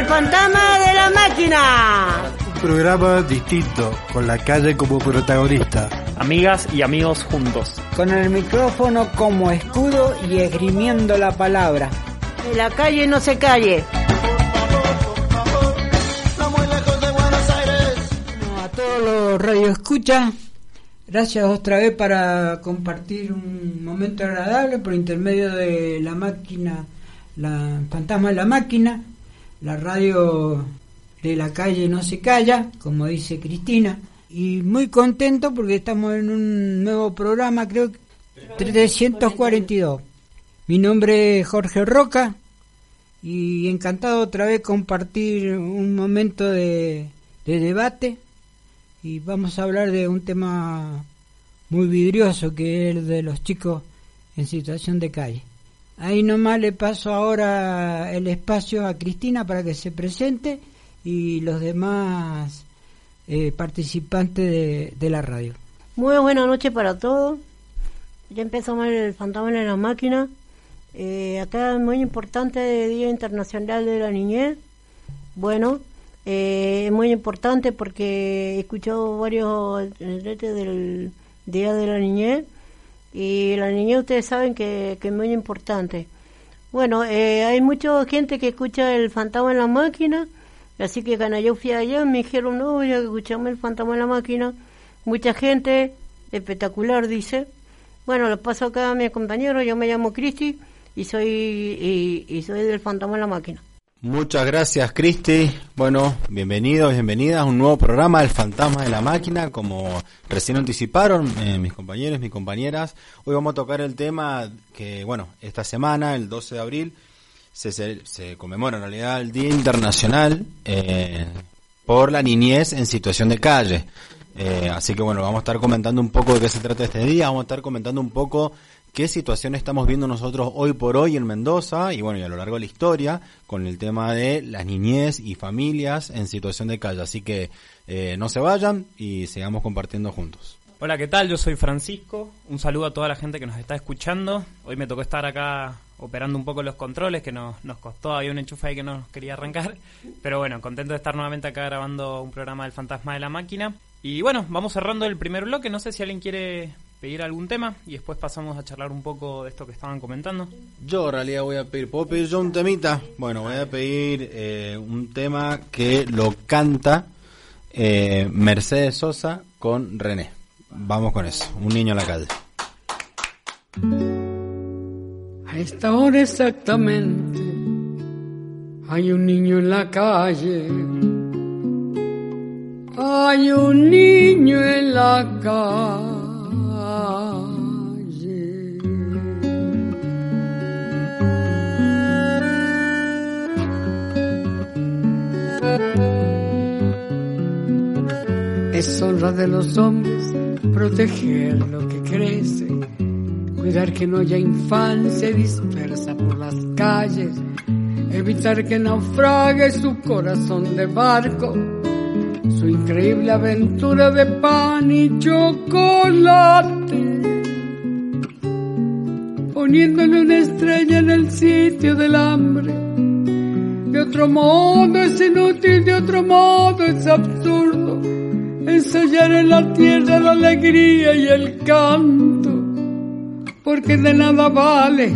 El fantasma de la máquina. Un programa distinto, con la calle como protagonista. Amigas y amigos juntos. Con el micrófono como escudo y esgrimiendo la palabra. Que la calle no se calle. a todos los radioescuchas, gracias otra vez para compartir un momento agradable por intermedio de la máquina, la fantasma de la máquina, la radio de la calle no se calla, como dice Cristina, y muy contento porque estamos en un nuevo programa, creo que 342. Mi nombre es Jorge Roca y encantado otra vez compartir un momento de, de debate y vamos a hablar de un tema muy vidrioso que es el de los chicos en situación de calle. Ahí nomás le paso ahora el espacio a Cristina para que se presente y los demás eh, participantes de, la radio. Muy buenas noches para todos. Ya empezamos el fantasma en la máquina. Eh, acá es muy importante el Día Internacional de la Niñez. Bueno, eh, es muy importante porque he escuchado varios del Día de la Niñez y la niñez ustedes saben que, que es muy importante. Bueno, eh, hay mucha gente que escucha el fantasma en la máquina, así que cuando yo fui allá me dijeron, no, ya escuchamos el fantasma en la máquina. Mucha gente, espectacular, dice. Bueno, lo paso acá a mi compañero, yo me llamo Cristi y soy, y, y soy del fantasma en la máquina. Muchas gracias, Cristi. Bueno, bienvenidos, bienvenidas a un nuevo programa El Fantasma de la Máquina. Como recién anticiparon eh, mis compañeros, mis compañeras, hoy vamos a tocar el tema que, bueno, esta semana, el 12 de abril, se, se, conmemora en realidad el Día Internacional eh, por la niñez en situación de calle. Eh, así que bueno, vamos a estar comentando un poco de qué se trata este día, vamos a estar comentando un poco qué situación estamos viendo nosotros hoy por hoy en Mendoza y bueno, y a lo largo de la historia con el tema de las niñez y familias en situación de calle. Así que eh, no se vayan y sigamos compartiendo juntos. Hola, ¿qué tal? Yo soy Francisco. Un saludo a toda la gente que nos está escuchando. Hoy me tocó estar acá operando un poco los controles, que nos, nos costó, había un enchufe ahí que no quería arrancar. Pero bueno, contento de estar nuevamente acá grabando un programa del Fantasma de la Máquina. Y bueno, vamos cerrando el primer bloque. No sé si alguien quiere pedir algún tema y después pasamos a charlar un poco de esto que estaban comentando. Yo en realidad voy a pedir, ¿puedo pedir yo un temita? Bueno, voy a pedir eh, un tema que lo canta eh, Mercedes Sosa con René. Vamos con eso, un niño en la calle. A esta hora exactamente hay un niño en la calle. Hay un niño en la calle. Es honra de los hombres proteger lo que crece, cuidar que no haya infancia dispersa por las calles, evitar que naufrague su corazón de barco, su increíble aventura de pan y chocolate, poniéndole una estrella en el sitio del hambre. De otro modo es inútil, de otro modo es absurdo ensayar en la tierra la alegría y el canto, porque de nada vale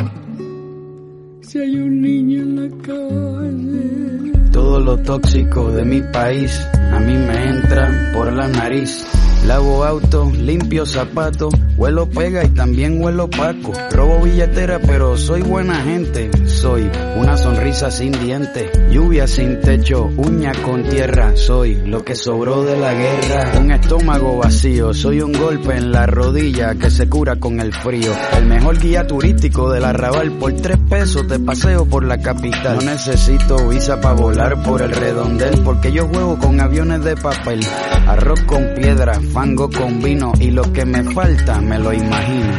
si hay un niño en la calle. Todo lo tóxico de mi país a mí me entra por la nariz. Lavo auto, limpio zapatos, huelo pega y también huelo paco. Robo billetera, pero soy buena gente. Soy una sonrisa sin dientes, lluvia sin techo, uña con tierra. Soy lo que sobró de la guerra. Un estómago vacío, soy un golpe en la rodilla que se cura con el frío. El mejor guía turístico del arrabal por tres pesos te paseo por la capital. No necesito visa para volar por el redondel porque yo juego con aviones de papel. Arroz con piedra, fango con vino y lo que me falta me lo imagino.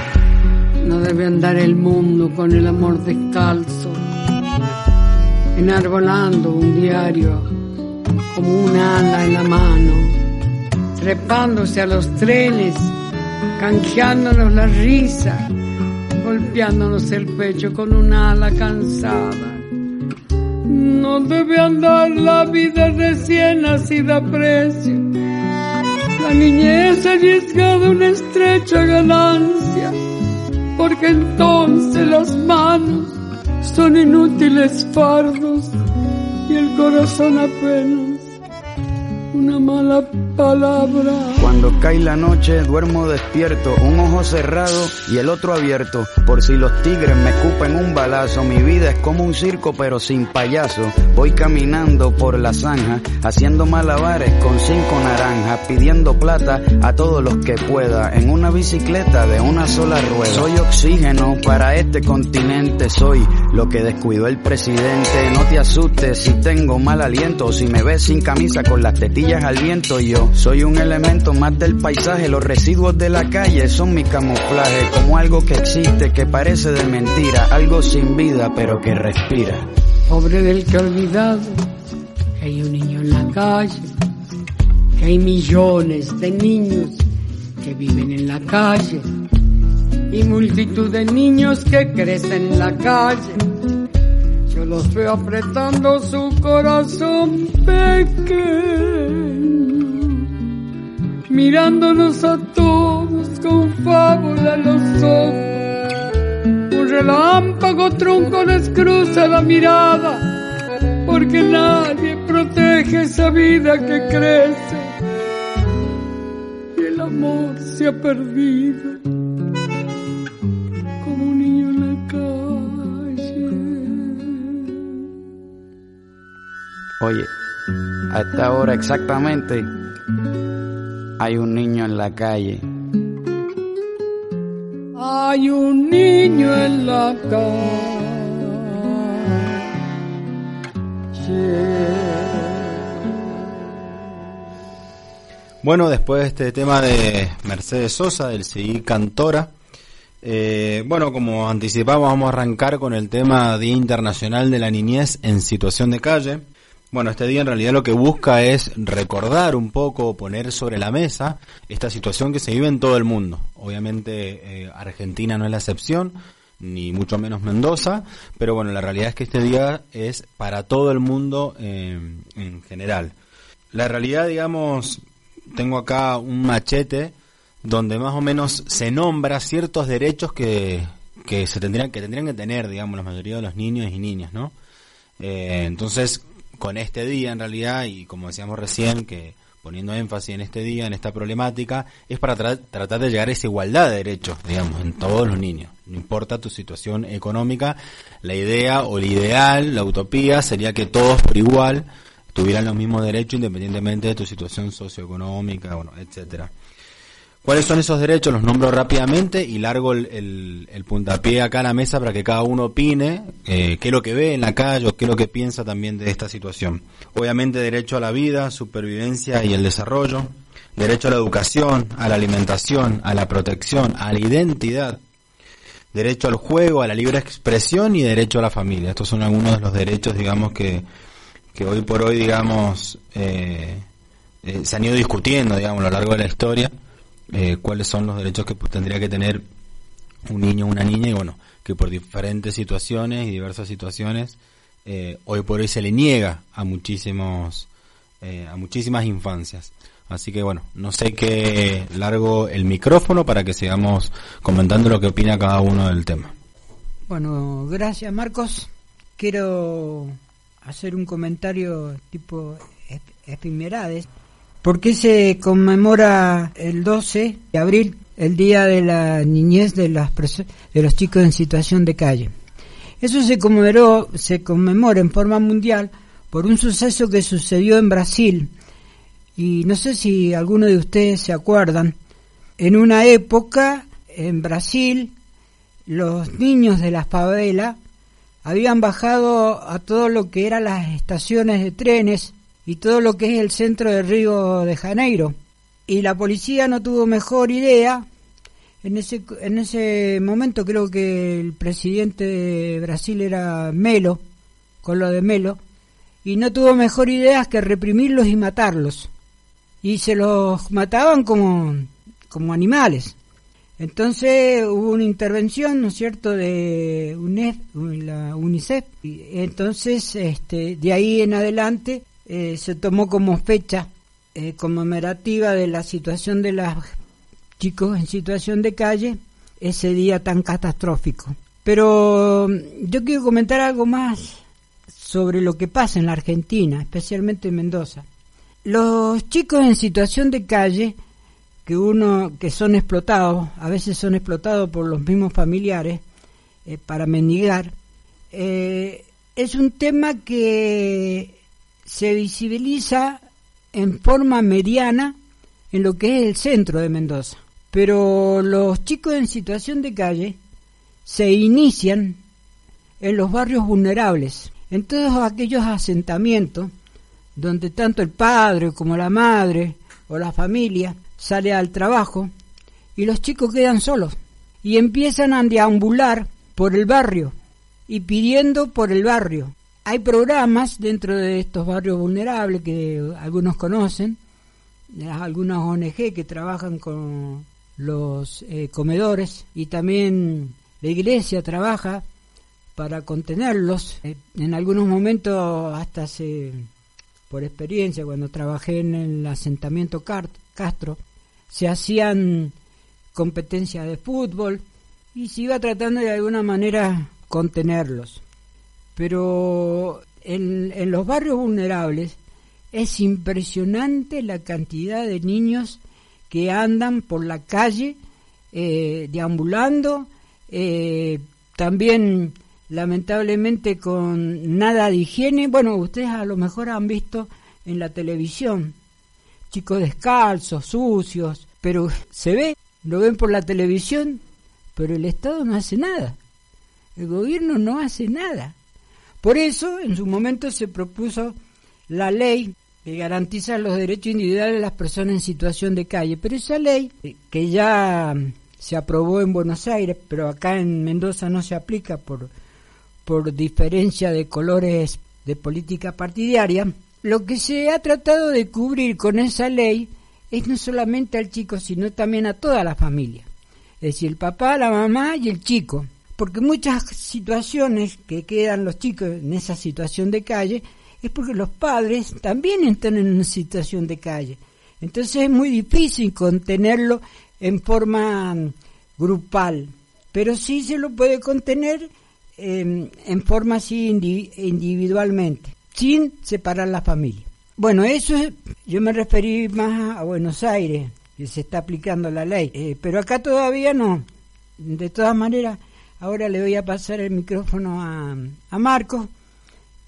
No debe andar el mundo con el amor descalzo, enarbolando un diario como un ala en la mano, trepándose a los trenes, canjeándonos la risa, golpeándonos el pecho con un ala cansada. No debe andar la vida recién nacida a precio. La niñez arriesgada una estrecha ganancia, porque entonces las manos son inútiles fardos y el corazón apenas una mala palabra. Cuando cae la noche duermo despierto, un ojo cerrado y el otro abierto, por si los tigres me escupen un balazo. Mi vida es como un circo pero sin payaso. Voy caminando por la zanja, haciendo malabares con cinco naranjas, pidiendo plata a todos los que pueda, en una bicicleta de una sola rueda. Soy oxígeno para este continente, soy lo que descuidó el presidente. No te asustes si tengo mal aliento, si me ves sin camisa con las tetillas al viento yo. Soy un elemento más del paisaje, los residuos de la calle son mi camuflaje, como algo que existe, que parece de mentira, algo sin vida pero que respira. Pobre del que olvidado que hay un niño en la calle, que hay millones de niños que viven en la calle y multitud de niños que crecen en la calle. Los veo apretando su corazón pequeño, mirándonos a todos con fábula los ojos. Un relámpago trunco les cruza la mirada, porque nadie protege esa vida que crece. Y el amor se ha perdido Oye, a esta hora exactamente hay un niño en la calle. Hay un niño en la calle. Bueno, después de este tema de Mercedes Sosa, del CI Cantora, eh, bueno, como anticipamos, vamos a arrancar con el tema Día Internacional de la Niñez en Situación de Calle. Bueno, este día en realidad lo que busca es recordar un poco, poner sobre la mesa esta situación que se vive en todo el mundo. Obviamente eh, Argentina no es la excepción, ni mucho menos Mendoza, pero bueno, la realidad es que este día es para todo el mundo eh, en general. La realidad, digamos, tengo acá un machete donde más o menos se nombra ciertos derechos que, que se tendrían que tendrían que tener, digamos, la mayoría de los niños y niñas, ¿no? Eh, entonces, con este día en realidad y como decíamos recién que poniendo énfasis en este día, en esta problemática, es para tra- tratar de llegar a esa igualdad de derechos, digamos, en todos los niños. No importa tu situación económica, la idea o el ideal, la utopía sería que todos por igual tuvieran los mismos derechos independientemente de tu situación socioeconómica, bueno, etcétera. ¿Cuáles son esos derechos? Los nombro rápidamente y largo el, puntapié acá a la mesa para que cada uno opine eh, qué es lo que ve en la calle o qué es lo que piensa también de esta situación. Obviamente derecho a la vida, supervivencia y el desarrollo, derecho a la educación, a la alimentación, a la protección, a la identidad, derecho al juego, a la libre expresión y derecho a la familia. Estos son algunos de los derechos, digamos, que, que hoy por hoy, digamos, eh, eh, se han ido discutiendo, digamos, a lo largo de la historia eh, cuáles son los derechos que tendría que tener un niño o una niña y bueno, que por diferentes situaciones y diversas situaciones eh, hoy por hoy se le niega a muchísimos eh, a muchísimas infancias. Así que bueno, no sé qué largo el micrófono para que sigamos comentando lo que opina cada uno del tema. Bueno, gracias Marcos. Quiero hacer un comentario tipo efemerades. ¿Por qué se conmemora el 12 de abril el Día de la Niñez de, las de los chicos en situación de calle? Eso se conmemoró, se conmemora en forma mundial por un suceso que sucedió en Brasil. Y no sé si alguno de ustedes se acuerdan. En una época, en Brasil, los niños de las favelas habían bajado a todo lo que eran las estaciones de trenes y todo lo que es el centro de Río de Janeiro. Y la policía no tuvo mejor idea. En ese, en ese momento creo que el presidente de Brasil era Melo, con lo de Melo, y no tuvo mejor idea que reprimirlos y matarlos. Y se los mataban como, como animales. Entonces hubo una intervención, ¿no es cierto?, de la UNICEF. Y entonces, este, de ahí en adelante, eh, se tomó como fecha eh, conmemorativa de la situación de los chicos en situación de calle ese día tan catastrófico. Pero mm, yo quiero comentar algo más sobre lo que pasa en la Argentina, especialmente en Mendoza. Los chicos en situación de calle, que uno que son explotados, a veces son explotados por los mismos familiares eh, para mendigar, es un tema que se visibiliza en forma mediana en lo que es el centro de Mendoza. Pero los chicos en situación de calle se inician en los barrios vulnerables, en todos aquellos asentamientos donde tanto el padre como la madre o la familia sale al trabajo y los chicos quedan solos y empiezan a deambular por el barrio y pidiendo por el barrio. Hay programas dentro de estos barrios vulnerables que algunos conocen, algunas ONG que trabajan con los eh, comedores y también la iglesia trabaja para contenerlos. Eh, en algunos momentos, hasta se, por experiencia, cuando trabajé en el asentamiento Castro, se hacían competencias de fútbol y se iba tratando de alguna manera contenerlos. Pero en, en los barrios vulnerables es impresionante la cantidad de niños que andan por la calle eh, deambulando, eh, también lamentablemente con nada de higiene. Bueno, ustedes a lo mejor han visto en la televisión chicos descalzos, sucios, pero se ve, lo ven por la televisión, pero el Estado no hace nada. El gobierno no hace nada. Por eso, en su momento se propuso la ley que garantiza los derechos individuales de las personas en situación de calle. Pero esa ley, que ya se aprobó en Buenos Aires, pero acá en Mendoza no se aplica por, por diferencia de colores de política partidaria, lo que se ha tratado de cubrir con esa ley es no solamente al chico, sino también a toda la familia. Es decir, el papá, la mamá y el chico. Porque muchas situaciones que quedan los chicos en esa situación de calle es porque los padres también están en una situación de calle. Entonces es muy difícil contenerlo en forma mm, grupal, pero sí se lo puede contener em, en forma así individualmente, sin separar la familia. Bueno, eso yo me referí más a Buenos Aires, que se está aplicando la ley, eh, pero acá todavía no. De todas maneras, ahora le voy a pasar el micrófono a, a Marcos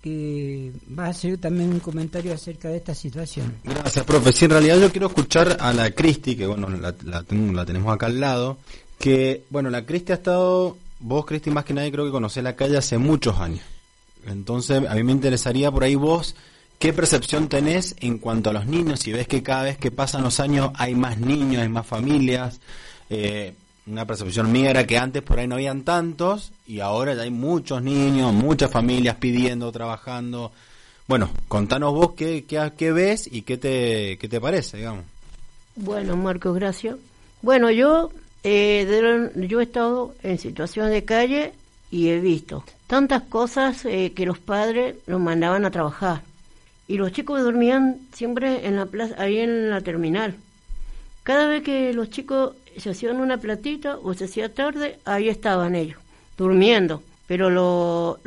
que va a hacer también un comentario acerca de esta situación. Gracias, profe. Sí, en realidad yo quiero escuchar a la Cristi, que bueno, la, la, la tenemos acá al lado, que bueno, la Cristi ha estado, vos Cristi más que nadie creo que conocés la calle hace muchos años. Entonces, a mí me interesaría por ahí vos, ¿qué percepción tenés en cuanto a los niños? Si ves que cada vez que pasan los años hay más niños, hay más familias, eh, una percepción mía era que antes por ahí no habían tantos y ahora ya hay muchos niños, muchas familias pidiendo, trabajando. Bueno, contanos vos qué, qué, ves y qué te, qué te parece, digamos. Bueno, Marcos, gracias. Bueno, yo, eh, yo he estado en situación de calle y he visto tantas cosas eh, que los padres los mandaban a trabajar. Y los chicos dormían siempre en la plaza, ahí en la terminal. Cada vez que los chicos se hacían una platita o se hacía tarde, ahí estaban ellos, durmiendo. Pero los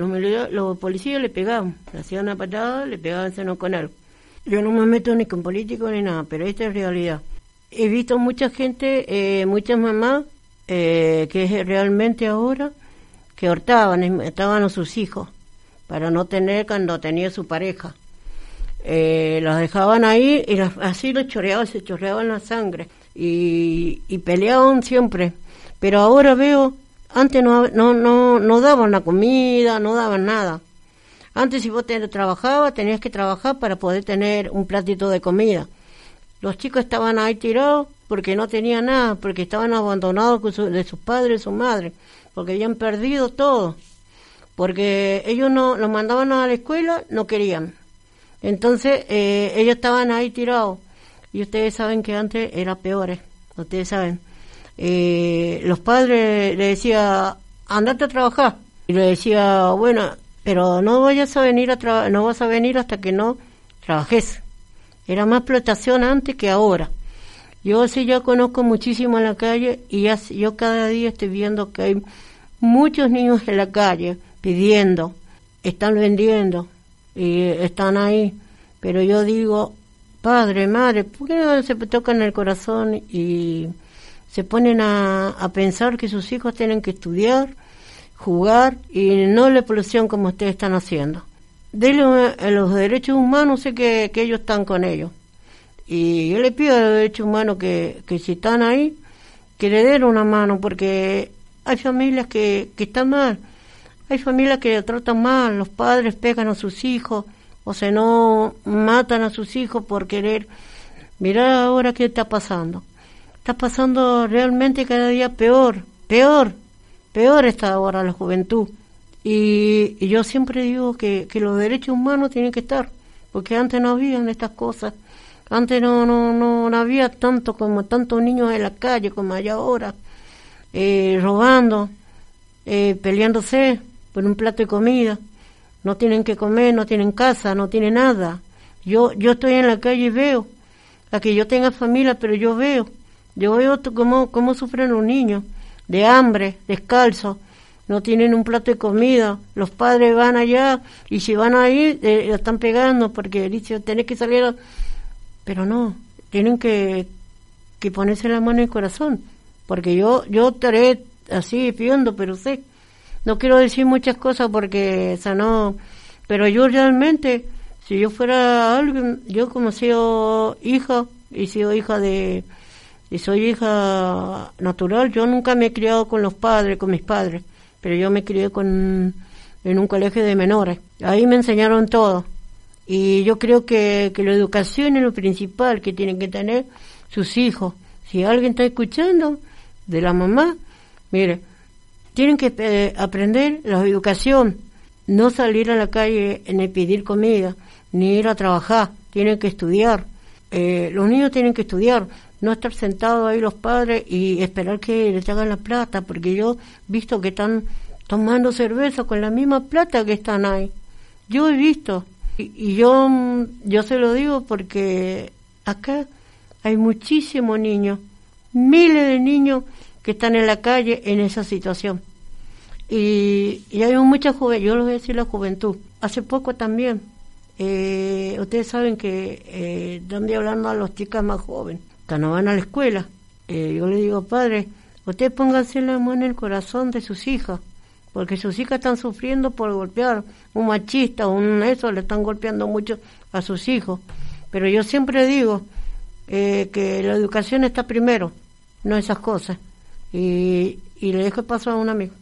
los policías le pegaban, le hacían una patada, le pegaban seno con algo. Yo no me meto ni con políticos ni nada, pero esta es realidad. He visto mucha gente, eh, muchas mamás, eh, que realmente ahora, que hortaban, mataban a sus hijos para no tener cuando tenía su pareja. Eh, los dejaban ahí y así los choreaban, se chorreaban la sangre y, y peleaban siempre. Pero ahora veo, antes no, no, no, no daban la comida, no daban nada. Antes si vos te trabajabas, tenías que trabajar para poder tener un platito de comida. Los chicos estaban ahí tirados porque no tenían nada, porque estaban abandonados de sus padres y su madre, porque habían perdido todo. Porque ellos no los mandaban a la escuela, no querían. Entonces eh, ellos estaban ahí tirados y ustedes saben que antes era peor, ¿eh? ustedes saben. eh, los padres le decía, andate a trabajar. Y le decía, bueno, pero no vayas a venir a trabajar, no vas a venir hasta que no trabajes. Era más explotación antes que ahora. Yo sí ya conozco muchísimo en la calle y ya, yo cada día estoy viendo que hay muchos niños en la calle pidiendo, están vendiendo y están ahí. Pero yo digo, padre, madre, ¿por qué no se tocan el corazón y se ponen a, a pensar que sus hijos tienen que estudiar, jugar y no la explosión como ustedes están haciendo? Denle a los derechos humanos, sé que, que ellos están con ellos y yo le pido a los derechos humanos que, que si están ahí, que le den una mano, porque hay familias que, que están mal, hay familias que tratan mal, los padres pegan a sus hijos, o se no matan a sus hijos por querer. Mirá ahora qué está pasando. Está pasando realmente cada día peor, peor, peor está ahora la juventud. Y, y yo siempre digo que, que los derechos humanos tienen que estar, porque antes no habían estas cosas. Antes no, no, no, había tanto como tantos niños en la calle como hay ahora, eh, robando, eh, peleándose por un plato de comida. No tienen que comer, no tienen casa, no tienen nada. Yo, yo estoy en la calle y veo, a que yo tenga familia, pero yo veo, yo veo cómo, cómo sufren los niños, de hambre, descalzos, no tienen un plato de comida, los padres van allá y si van ahí, eh, lo están pegando porque dicen, tenés que salir pero no, tienen que, que ponerse la mano en el corazón, porque yo, yo estaré así pidiendo, pero sé, no quiero decir muchas cosas porque, o sea, no, pero yo realmente, si yo fuera alguien, yo como sido hija, y sido hija de, y soy hija natural, yo nunca me he criado con los padres, con mis padres, pero yo me crié con, en un colegio de menores. Ahí me enseñaron todo. Y yo creo que, que la educación es lo principal que tienen que tener sus hijos. Si alguien está escuchando de la mamá, mire, tienen que eh, aprender la educación, no salir a la calle ni pedir comida, ni ir a trabajar, tienen que estudiar. Eh, los niños tienen que estudiar, no estar sentados ahí los padres y esperar que les hagan la plata, porque yo visto que están tomando cerveza con la misma plata que están ahí. Yo he visto, y, yo, yo se lo digo porque acá hay muchísimos niños, miles de niños están en la calle en esa situación. Y, hay mucha juventud, yo lo voy a decir la juventud. Hace poco también, eh, ustedes saben que eh, hablando a los chicas más jóvenes, que no van a la escuela. Eh, yo le digo, padre, usted pónganse la mano en el corazón de sus hijas porque sus hijas están sufriendo por golpear un machista, un eso, le están golpeando mucho a sus hijos. Pero yo siempre digo eh, que la educación está primero, no esas cosas. Y, y le dejo el paso a un amigo.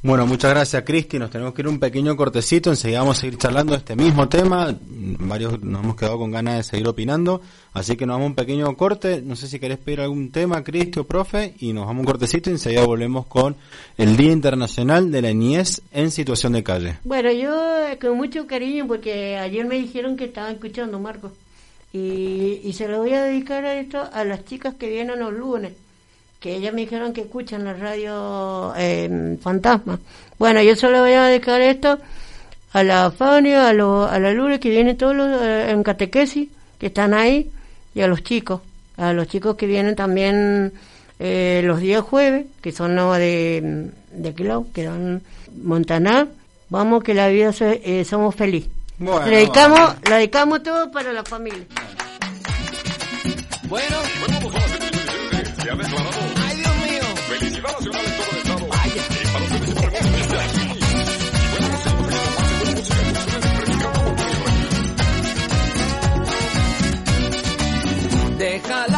Bueno, muchas gracias, Cristi. Nos tenemos que ir un pequeño cortecito. Enseguida vamos a seguir charlando de este mismo tema. Varios nos hemos quedado con ganas de seguir opinando. Así que nos vamos a un pequeño corte. No sé si querés pedir algún tema, Cristi o profe. Y nos vamos un cortecito y enseguida volvemos con el Día Internacional de la Niñez en Situación de Calle. Bueno, yo eh, con mucho cariño, porque ayer me dijeron que estaban escuchando, Marco. Y, y se lo voy a dedicar a esto a las chicas que vienen los lunes que ellas me dijeron que escuchan la radio eh, Fantasma. Bueno, yo solo voy a dedicar esto a la Fania, a, lo, a la Lure que vienen todos los, eh, en catequesis, que están ahí, y a los chicos, a los chicos que vienen también eh, los días jueves, que son no, de, de Quilao, que dan Montaná. Vamos que la vida eh, somos felices. Bueno, le dedicamos, la dedicamos todo para la familia. Bueno, Ay, Dios mío. Felicidad nacional en todo el estado. Ay, y para ustedes siempre desde aquí. Deja la queja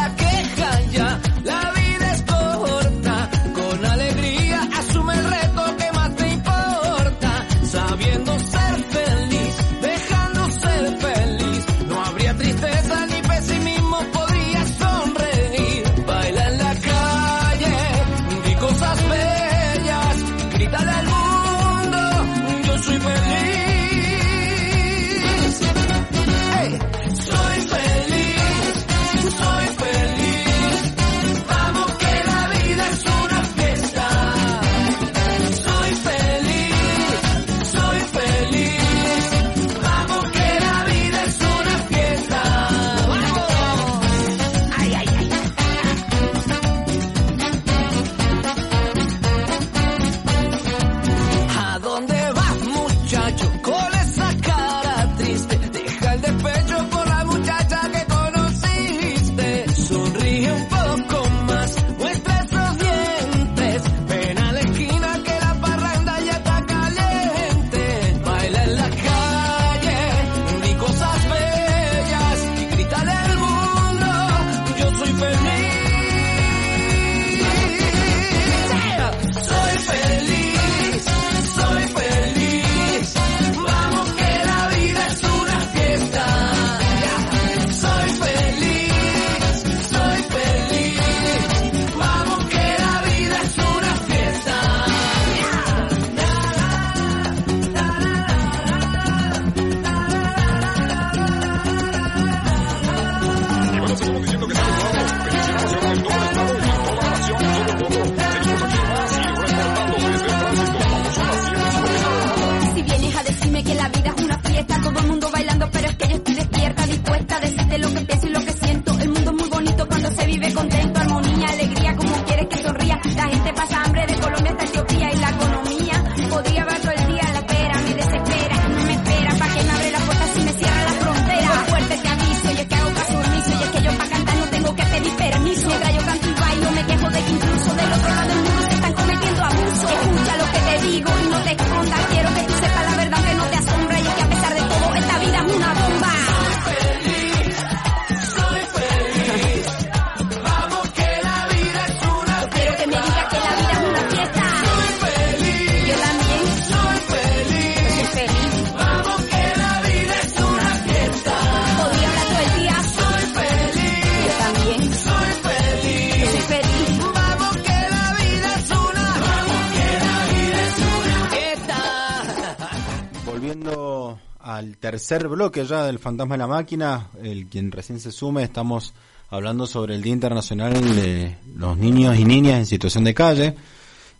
tercer bloque ya del Fantasma de la Máquina, el quien recién se sume, estamos hablando sobre el Día Internacional de los Niños y Niñas en Situación de Calle.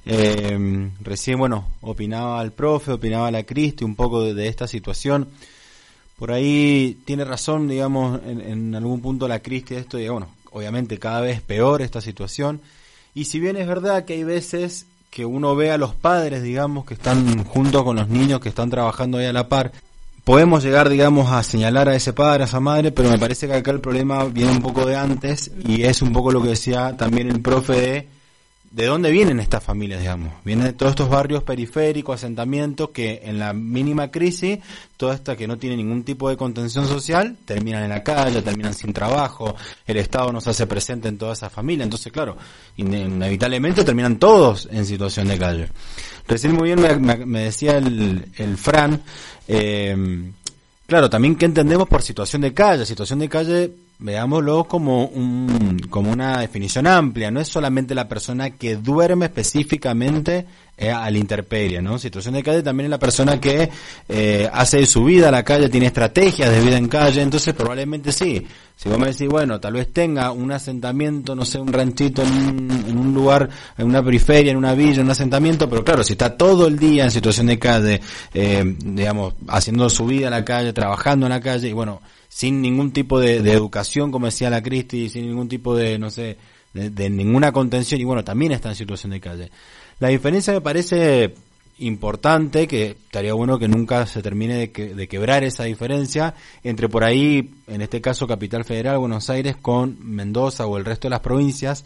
Eh, recién, bueno, opinaba el profe, opinaba la Cristi un poco de, esta situación. Por ahí tiene razón, digamos, en, algún punto la Cristi esto, y bueno, obviamente cada vez peor esta situación. Y si bien es verdad que hay veces que uno ve a los padres, digamos, que están junto con los niños que están trabajando ahí a la par, podemos llegar, digamos, a señalar a ese padre, a esa madre, pero me parece que acá el problema viene un poco de antes y es un poco lo que decía también el profe de de dónde vienen estas familias, digamos. Vienen de todos estos barrios periféricos, asentamientos que en la mínima crisis, toda esta que no tiene ningún tipo de contención social, terminan en la calle, terminan sin trabajo, el Estado no se hace presente en toda esa familia, entonces claro, inevitablemente terminan todos en situación de calle. Recién muy bien me, decía el, el Fran, eh, claro, también que entendemos por situación de calle, situación de calle veámoslo como un como una definición amplia, no es solamente la persona que duerme específicamente eh, a la intemperie, ¿no? Situación de calle también es la persona que eh, hace su vida a la calle, tiene estrategias de vida en calle, entonces probablemente sí. Si vos me decís, bueno, tal vez tenga un asentamiento, no sé, un ranchito en un, en un lugar, en una periferia, en una villa, en un asentamiento, pero claro, si está todo el día en situación de calle, eh, digamos, haciendo su vida en la calle, trabajando en la calle, y bueno, sin ningún tipo de, de educación, como decía la Cristi, sin ningún tipo de, no sé, de, ninguna contención, y bueno, también está en situación de calle. La diferencia me parece importante, que estaría bueno que nunca se termine de, que- de quebrar esa diferencia entre por ahí, en este caso Capital Federal, Buenos Aires, con Mendoza o el resto de las provincias,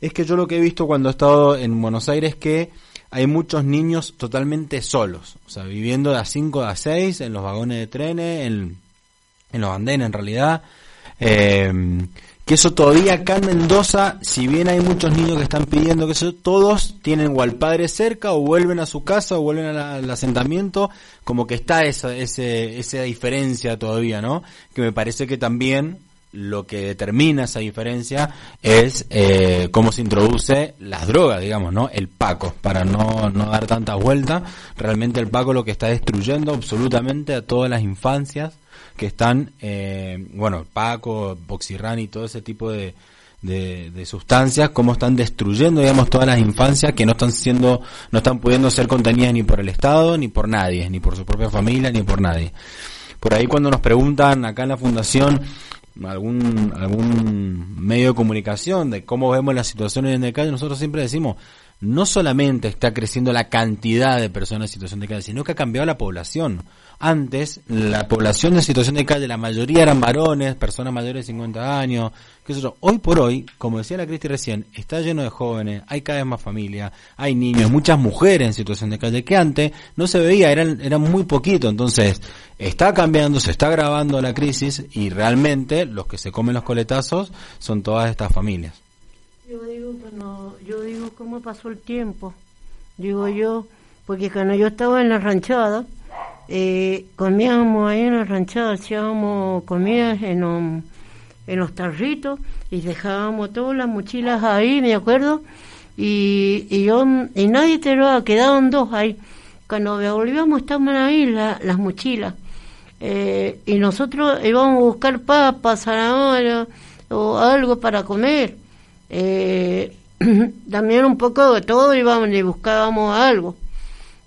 es que yo lo que he visto cuando he estado en Buenos Aires que hay muchos niños totalmente solos, o sea, viviendo de a 5 a 6 en los vagones de trenes, en, en los andenes en realidad. Eh, que eso todavía acá en Mendoza, si bien hay muchos niños que están pidiendo que eso, todos tienen o al padre cerca o vuelven a su casa o vuelven al asentamiento, como que está esa, ese, esa diferencia todavía, ¿no? Que me parece que también lo que determina esa diferencia es eh, cómo se introduce las drogas, digamos, ¿no? El Paco, para no, no dar tanta vuelta. Realmente el Paco lo que está destruyendo absolutamente a todas las infancias que están, eh, bueno, Paco, Boxirran y todo ese tipo de, de, sustancias, cómo están destruyendo, digamos, todas las infancias que no están siendo, no están pudiendo ser contenidas ni por el Estado, ni por nadie, ni por su propia familia, ni por nadie. Por ahí cuando nos preguntan acá en la fundación algún algún medio de comunicación de cómo vemos las situaciones en el calle, nosotros siempre decimos, no solamente está creciendo la cantidad de personas en situación de calle, sino que ha cambiado la población. Antes, la población en situación de calle, la mayoría eran varones, personas mayores de 50 años, qué sé. Hoy por hoy, como decía la Cristi recién, está lleno de jóvenes, hay cada vez más familia, hay niños, muchas mujeres en situación de calle que antes no se veía, eran, eran muy poquito. Entonces, está cambiando, se está agravando la crisis y realmente los que se comen los coletazos son todas estas familias. Yo digo, cuando, yo digo cómo pasó el tiempo, digo yo, porque cuando yo estaba en la ranchada, eh, comíamos ahí en la ranchada, hacíamos comidas en, los- tarritos y dejábamos todas las mochilas ahí, me acuerdo, y, y yo, y nadie te lo daba, quedaban dos ahí. Cuando volvíamos estaban ahí la- las mochilas. Eh, y nosotros íbamos a buscar papas, zanahoria o algo para comer. Eh, también un poco de todo íbamos y buscábamos algo.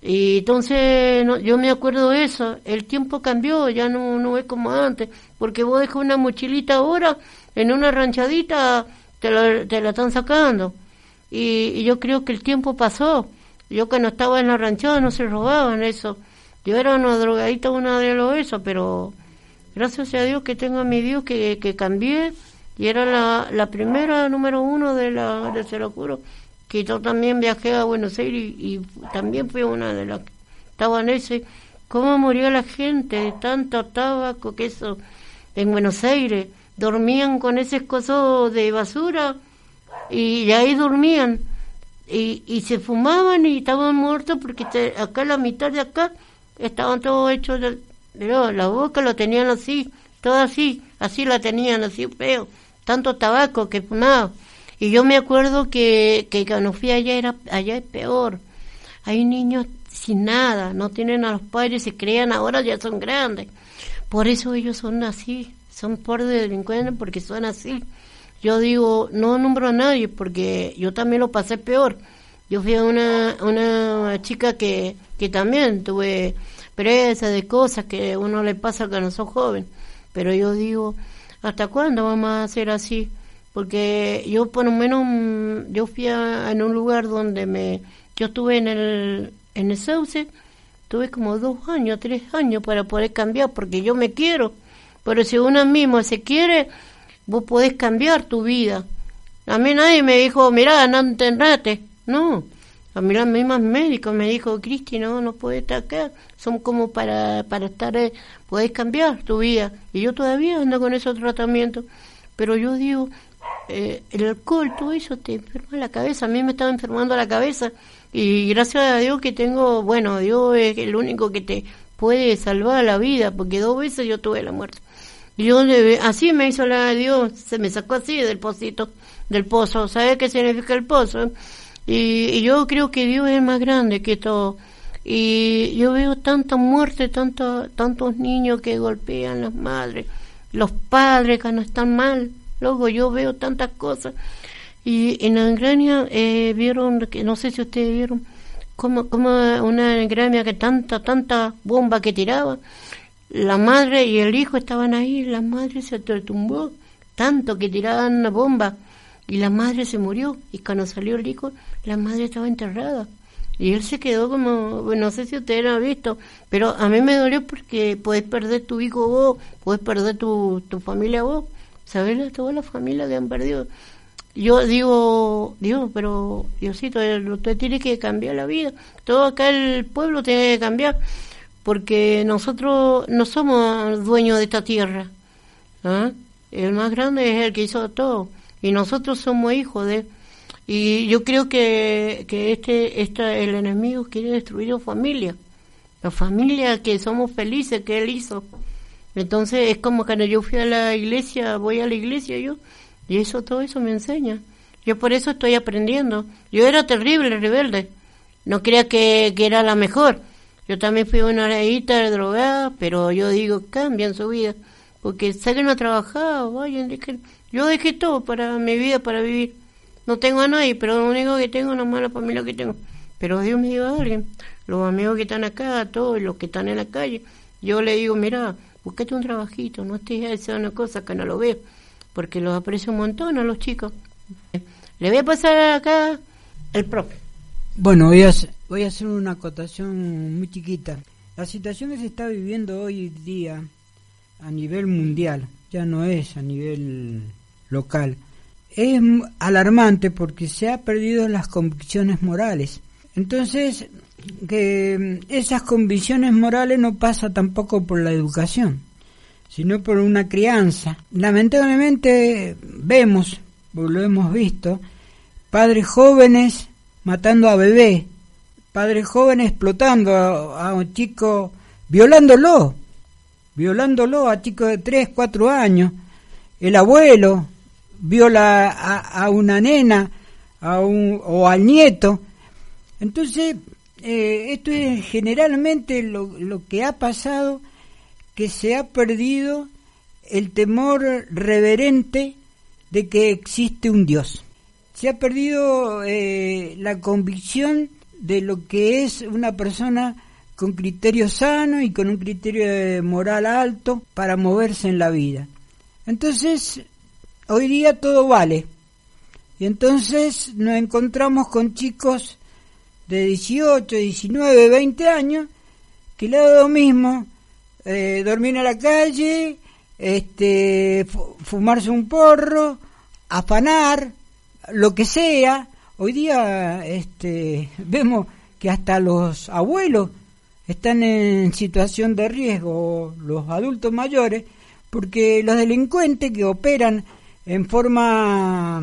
Y entonces no- yo me acuerdo eso, el tiempo cambió, ya no, es como antes, porque vos dejas una mochilita ahora en una ranchadita, te la, te la están sacando. Y, y yo creo que el tiempo pasó. Yo cuando estaba en la ranchada no se robaban eso. Yo era una drogadita, una de los eso, pero gracias a Dios que tengo a mi Dios que, que cambié y era la, la primera número uno de la de juro que yo también viajé a Buenos Aires y, también fui una de las que estaba ese cómo murió la gente de tanto tabaco que eso en Buenos Aires dormían con ese coso de basura y ahí dormían. Y, se fumaban y estaban muertos porque te- acá la mitad de acá estaban todos hechos de, de- la boca lo tenían así, todo así, así la tenían así feo, tanto tabaco que fumaba. Y yo me acuerdo que, que cuando fui allá era allá es peor. Hay niños sin nada, no tienen a los padres, se crean ahora ya son grandes. Por eso ellos son así, son por delincuentes porque son así. Yo digo, no nombro a nadie porque yo también lo pasé peor. Yo fui a una, una chica que, que también tuve presa de cosas que uno le pasa cuando sos joven. Pero yo digo, ¿hasta cuándo vamos a hacer así? Porque yo por lo menos, mm, yo fui a, en un lugar donde me, yo estuve en el, en el Sauce, tuve como dos años, tres años para poder cambiar, porque yo me quiero. Pero si uno mismo se quiere, vos podés cambiar tu vida. A mí nadie me dijo, mira, no entendate. No, a mí los mismos médicos me dijo, Cristi, no, no puedes estar acá. Son como para, para estar, eh, podés cambiar tu vida. Y yo todavía ando con esos tratamientos. Pero yo digo, eh, el alcohol, todo eso te enferma la cabeza. A mí me estaba enfermando la cabeza. Y gracias a Dios que tengo, bueno, Dios es el único que te puede salvar la vida, porque dos veces yo tuve la muerte. Yo así me hizo la Dios, se me sacó así del pocito, del pozo. ¿Sabe qué significa el pozo? Y, yo creo que Dios es más grande que todo. Y yo veo tanta muerte, tanto, tantos niños que golpean las madres, los padres que no están mal. Luego yo veo tantas cosas. Y en Ucrania eh, vieron, que no sé si ustedes vieron, como, como una Ucrania que tanta, tanta bomba que tiraba, la madre y el hijo estaban ahí, la madre se tumbó, tanto que tiraban una bomba y la madre se murió. Y cuando salió el hijo la madre estaba enterrada. Y él se quedó como no sé si ustedes lo han visto pero a mí me dolió porque puedes perder tu hijo vos puedes perder tu, tu familia vos sabes toda la familia que han perdido. Yo digo Dios pero Diosito usted tiene que cambiar la vida. Todo acá el pueblo tiene que cambiar porque nosotros no somos dueños de esta tierra ¿ah? el más grande es el que hizo todo y nosotros somos hijos de y yo creo que, que este, este el enemigo quiere destruir la familia. La familia que somos felices que él hizo entonces es como cuando yo fui a la iglesia voy a la iglesia yo y eso todo eso me enseña yo por eso estoy aprendiendo yo era terrible rebelde no creía que, que era la mejor yo también fui una de drogada pero yo digo cambian su vida porque salen a trabajar vayan dejen yo dejé todo para mi vida, para vivir. No tengo a nadie, pero lo único que tengo es una mala familia que tengo. Pero Dios me dio a alguien. Los amigos que están acá, todos los que están en la calle. Yo le digo, mira, búsquete un trabajito, no estés haciendo una cosa que no lo veo. Porque los aprecio un montón a los chicos. Le voy a pasar acá el profe. Bueno, voy a, voy a hacer una acotación muy chiquita. La situación que se está viviendo hoy día a nivel mundial, ya no es a nivel local. Es alarmante porque se ha perdido las convicciones morales. Entonces, que esas convicciones morales no pasa tampoco por la educación, sino por una crianza. Lamentablemente vemos, lo hemos visto, padres jóvenes matando a bebés, padres jóvenes explotando a, a un chico, violándolo, violándolo a chicos de 3, 4 años, el abuelo viola a, una nena a un, o al nieto. Entonces, eh, esto es generalmente lo, lo que ha pasado, que se ha perdido el temor reverente de que existe un Dios. Se ha perdido eh, la convicción de lo que es una persona con criterio sano y con un criterio moral alto para moverse en la vida. Entonces, hoy día todo vale. Y entonces nos encontramos con chicos de 18, 19, 20 años que le da lo mismo eh, dormir en la calle, este, fumarse un porro, afanar, lo que sea. Hoy día este, vemos que hasta los abuelos están en situación de riesgo, los adultos mayores, porque los delincuentes que operan en forma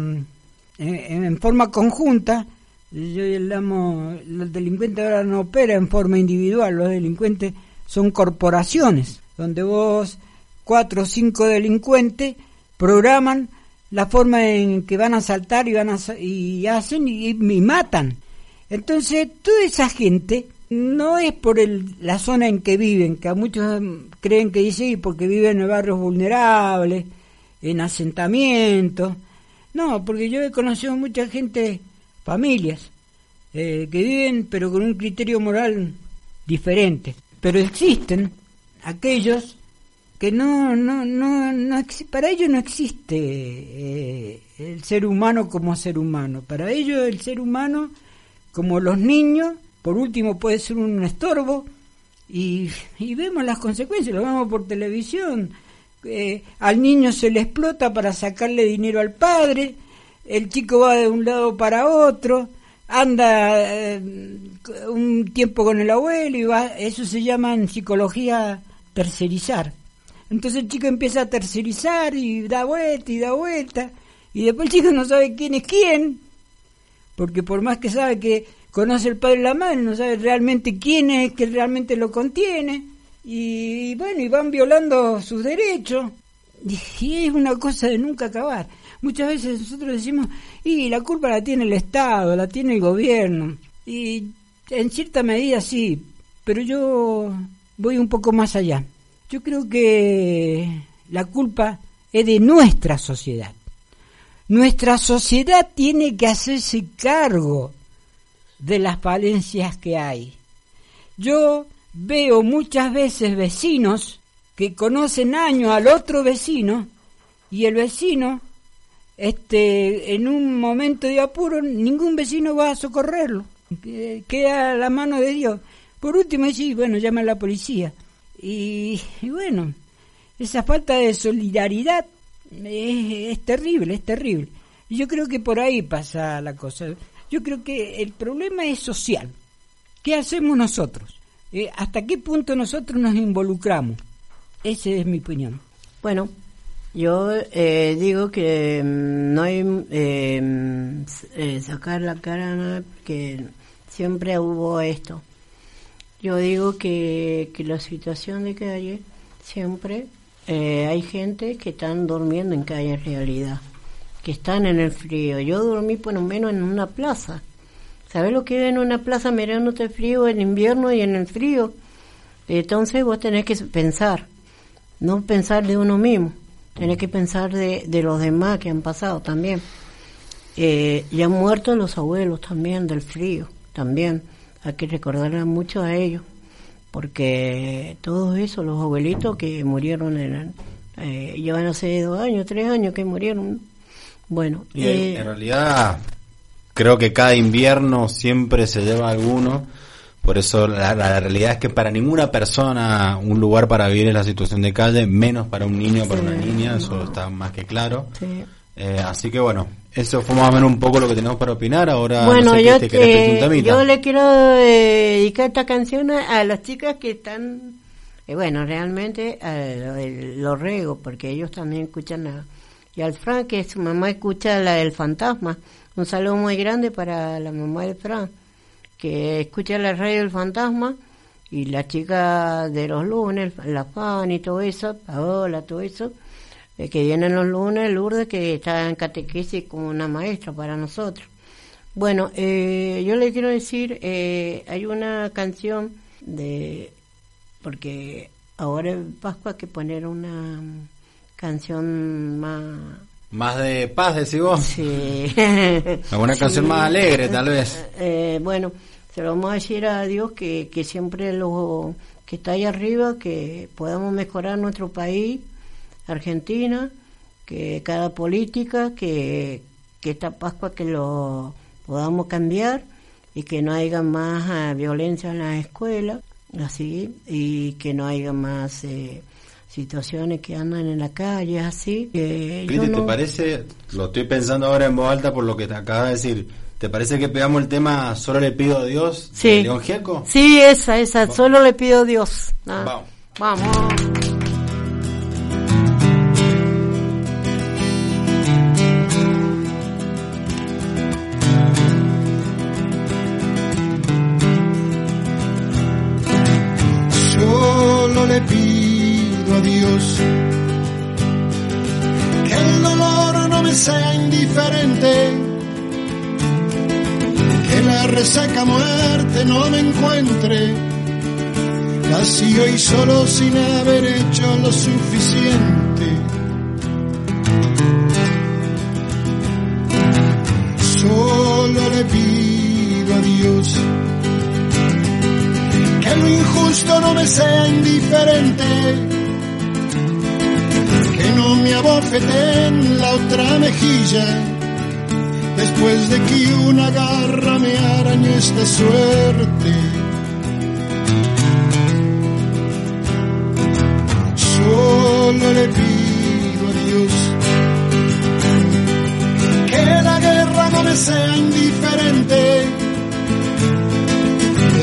en, forma conjunta yo llamo los delincuentes ahora no operan en forma individual los delincuentes son corporaciones donde vos cuatro o cinco delincuentes programan la forma en que van a saltar y van a y hacen y, y matan entonces toda esa gente no es por el, la zona en que viven, que a muchos creen que dice y porque viven en barrios vulnerables, en asentamientos. No, porque yo he conocido mucha gente, familias, eh, que viven pero con un criterio moral diferente. Pero existen aquellos que no, no, no, no para ellos no existe eh, el ser humano como ser humano. Para ellos el ser humano, como los niños, por último puede ser un estorbo y, y vemos las consecuencias, lo vemos por televisión. Eh, al niño se le explota para sacarle dinero al padre, el chico va de un lado para otro, anda eh, un tiempo con el abuelo y va, eso se llama en psicología tercerizar. Entonces el chico empieza a tercerizar y da vuelta y da vuelta y después el chico no sabe quién es quién, porque por más que sabe que conoce el padre y la madre, no sabe realmente quién es que realmente lo contiene y, bueno, y van violando sus derechos y, y es una cosa de nunca acabar. Muchas veces nosotros decimos, y la culpa la tiene el Estado, la tiene el gobierno, y en cierta medida sí, pero yo voy un poco más allá. Yo creo que la culpa es de nuestra sociedad. Nuestra sociedad tiene que hacerse cargo de las falencias que hay. Yo veo muchas veces vecinos que conocen años al otro vecino y el vecino, este, en un momento de apuro, ningún vecino va a socorrerlo. Que- Queda la mano de Dios. Por último, sí, bueno, llama a la policía. Y, y bueno, esa falta de solidaridad es, terrible, es terrible. Yo creo que por ahí pasa la cosa. Yo creo que el problema es social. ¿Qué hacemos nosotros? Eh, ¿Hasta qué punto nosotros nos involucramos? Esa es mi opinión. Bueno, yo eh, digo que mm, no hay s- eh, sacar la cara ¿no? porque siempre hubo esto. Yo digo que, que la situación de calle siempre eh, hay gente que están durmiendo en calle en realidad, que están en el frío. Yo dormí por lo menos en una plaza. ¿Sabes lo que es en una plaza mirándote frío en invierno y en el frío? Entonces vos tenés que pensar, no pensar de uno mismo, tenés que pensar de, de los demás que han pasado también. Eh, y han muerto los abuelos también del frío, también. Hay que recordarles mucho a ellos, porque todos esos, los abuelitos que murieron, en, eh, llevan hace dos años, tres años que murieron. Bueno, Y eh, en realidad creo que cada invierno siempre se lleva alguno. Por eso la, la realidad es que para ninguna persona un lugar para vivir es la situación de calle, menos para un niño o para Sí, una niña, eso está más que claro. sí. Eh, así que bueno, eso fue más o menos un poco lo que tenemos para opinar. Ahora, Bueno, no sé yo, qué te temita. yo le quiero eh, dedicar esta canción a, a las chicas que están, eh, bueno, realmente a los rego, porque ellos también escuchan la, y al Fran, que su mamá escucha la del fantasma. Un saludo muy grande para la mamá de Fran, que escucha la radio del fantasma, y la chica de los lunes, la Fan y todo eso, Paola, todo eso, eh, que vienen los lunes, Lourdes, que está en catequesis como una maestra para nosotros. Bueno, eh, yo le quiero decir, eh, hay una canción de, porque ahora en Pascua hay que poner una canción más... Más de paz, decís vos. Sí. Alguna canción Sí. más alegre, tal vez. Eh, bueno, se lo vamos a decir a Dios que, que siempre lo que está ahí arriba, que podamos mejorar nuestro país, Argentina, que cada política, que, que esta Pascua que lo podamos cambiar y que no haya más ah, violencia en las escuelas, así, y que no haya más eh, situaciones que andan en la calle, así. Cristi, ¿te no- parece? Lo estoy pensando ahora en voz alta por lo que te acabas de decir. ¿Te parece que pegamos el tema Solo le pido a Dios Sí. de León Gieco? Sí, esa, esa, solo le pido a Dios. Ah, Vamos. Vamos. Reseca muerte no me encuentre vacío y solo sin haber hecho lo suficiente. Solo le pido a Dios que lo injusto no me sea indiferente, que no me abofete en la otra mejilla, después de que una garra me arañe esta suerte. Solo le pido a Dios que la guerra no me sea indiferente.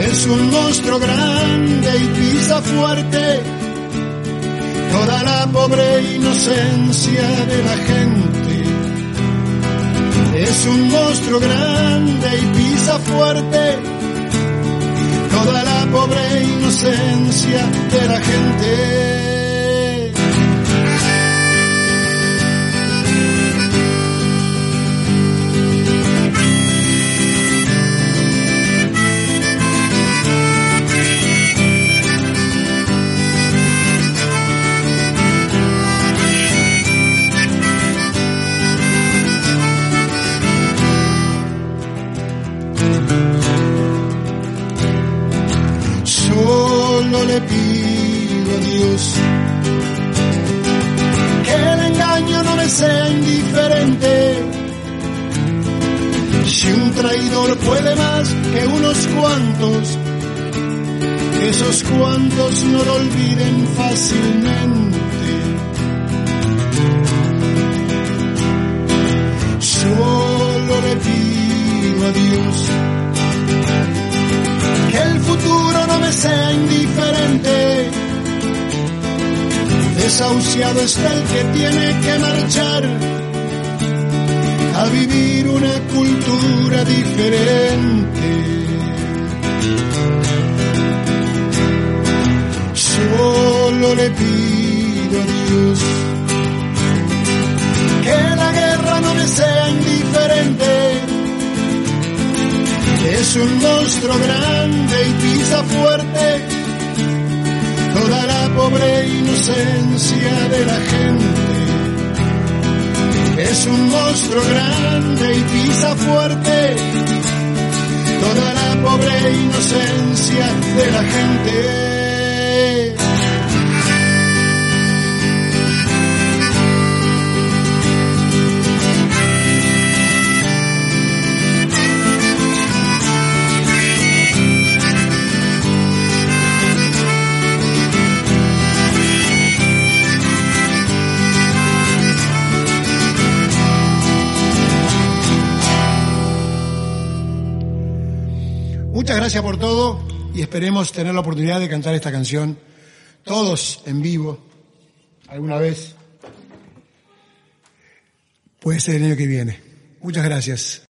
Es un monstruo grande y pisa fuerte toda la pobre inocencia de la gente. Es un monstruo grande y pisa fuerte toda la pobre inocencia de la gente. Cuantos no lo olviden fácilmente. Solo le pido a Dios que el futuro no me sea indiferente. Desahuciado está el que tiene que marchar a vivir una cultura diferente. Solo le pido a Dios que la guerra no me sea indiferente. Es un monstruo grande y pisa fuerte toda la pobre inocencia de la gente. Es un monstruo grande y pisa fuerte toda la pobre inocencia de la gente. Gracias por todo y esperemos tener la oportunidad de cantar esta canción todos en vivo alguna vez. Puede ser el año que viene. Muchas gracias.